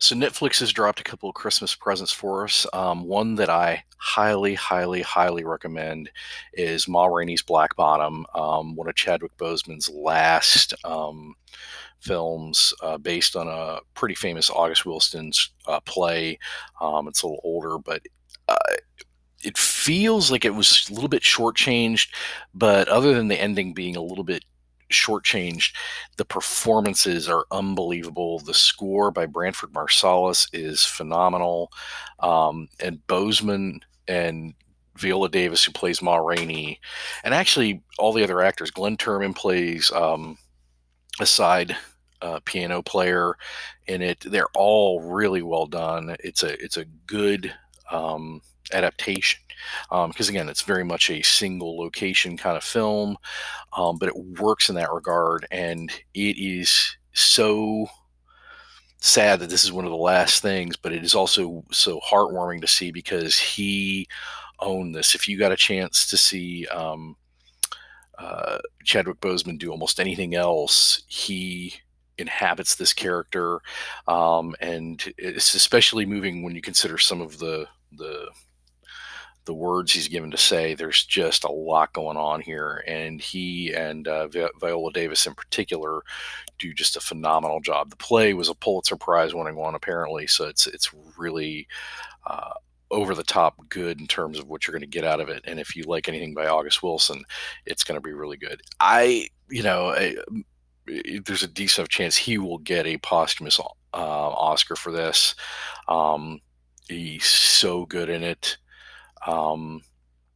So Netflix has dropped a couple of Christmas presents for us. Um, one that I highly, highly, highly recommend is Ma Rainey's Black Bottom, um, one of Chadwick Boseman's last um, films, uh, based on a pretty famous August Wilson's uh, play. Um, it's a little older, but uh, it feels like it was a little bit shortchanged. But other than the ending being a little bit shortchanged. The performances are unbelievable. The score by Branford Marsalis is phenomenal. Um, and Boseman and Viola Davis, who plays Ma Rainey, and actually all the other actors. Glynn Turman plays um, a side uh, piano player in it. They're all really well done. It's a it's a good um, adaptation because um, again it's very much a single location kind of film um, but it works in that regard and it is so sad that this is one of the last things but it is also so heartwarming to see because he owned this. If you got a chance to see um, uh, chadwick boseman do almost anything else he inhabits this character um, and it's especially moving when you consider some of the the the words he's given to say. There's just a lot going on here, and he and uh, Viola Davis in particular do just a phenomenal job. The play was a Pulitzer Prize winning one, apparently, so it's it's really. Uh, over the top good in terms of what you're going to get out of it. And if you like anything by August Wilson, it's going to be really good. I, you know, I, there's a decent chance he will get a posthumous uh, Oscar for this. Um, he's so good in it. Um,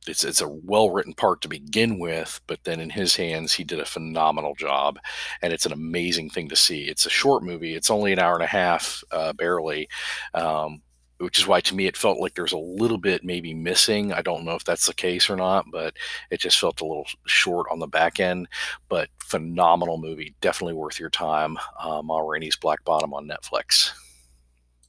it's it's a well written part to begin with, but then in his hands, he did a phenomenal job, and it's an amazing thing to see. It's a short movie; it's only an hour and a half, uh, barely, um, which is why to me it felt like there's a little bit maybe missing. I don't know if that's the case or not, but it just felt a little short on the back end. But phenomenal movie, definitely worth your time. Uh, Ma Rainey's Black Bottom on Netflix.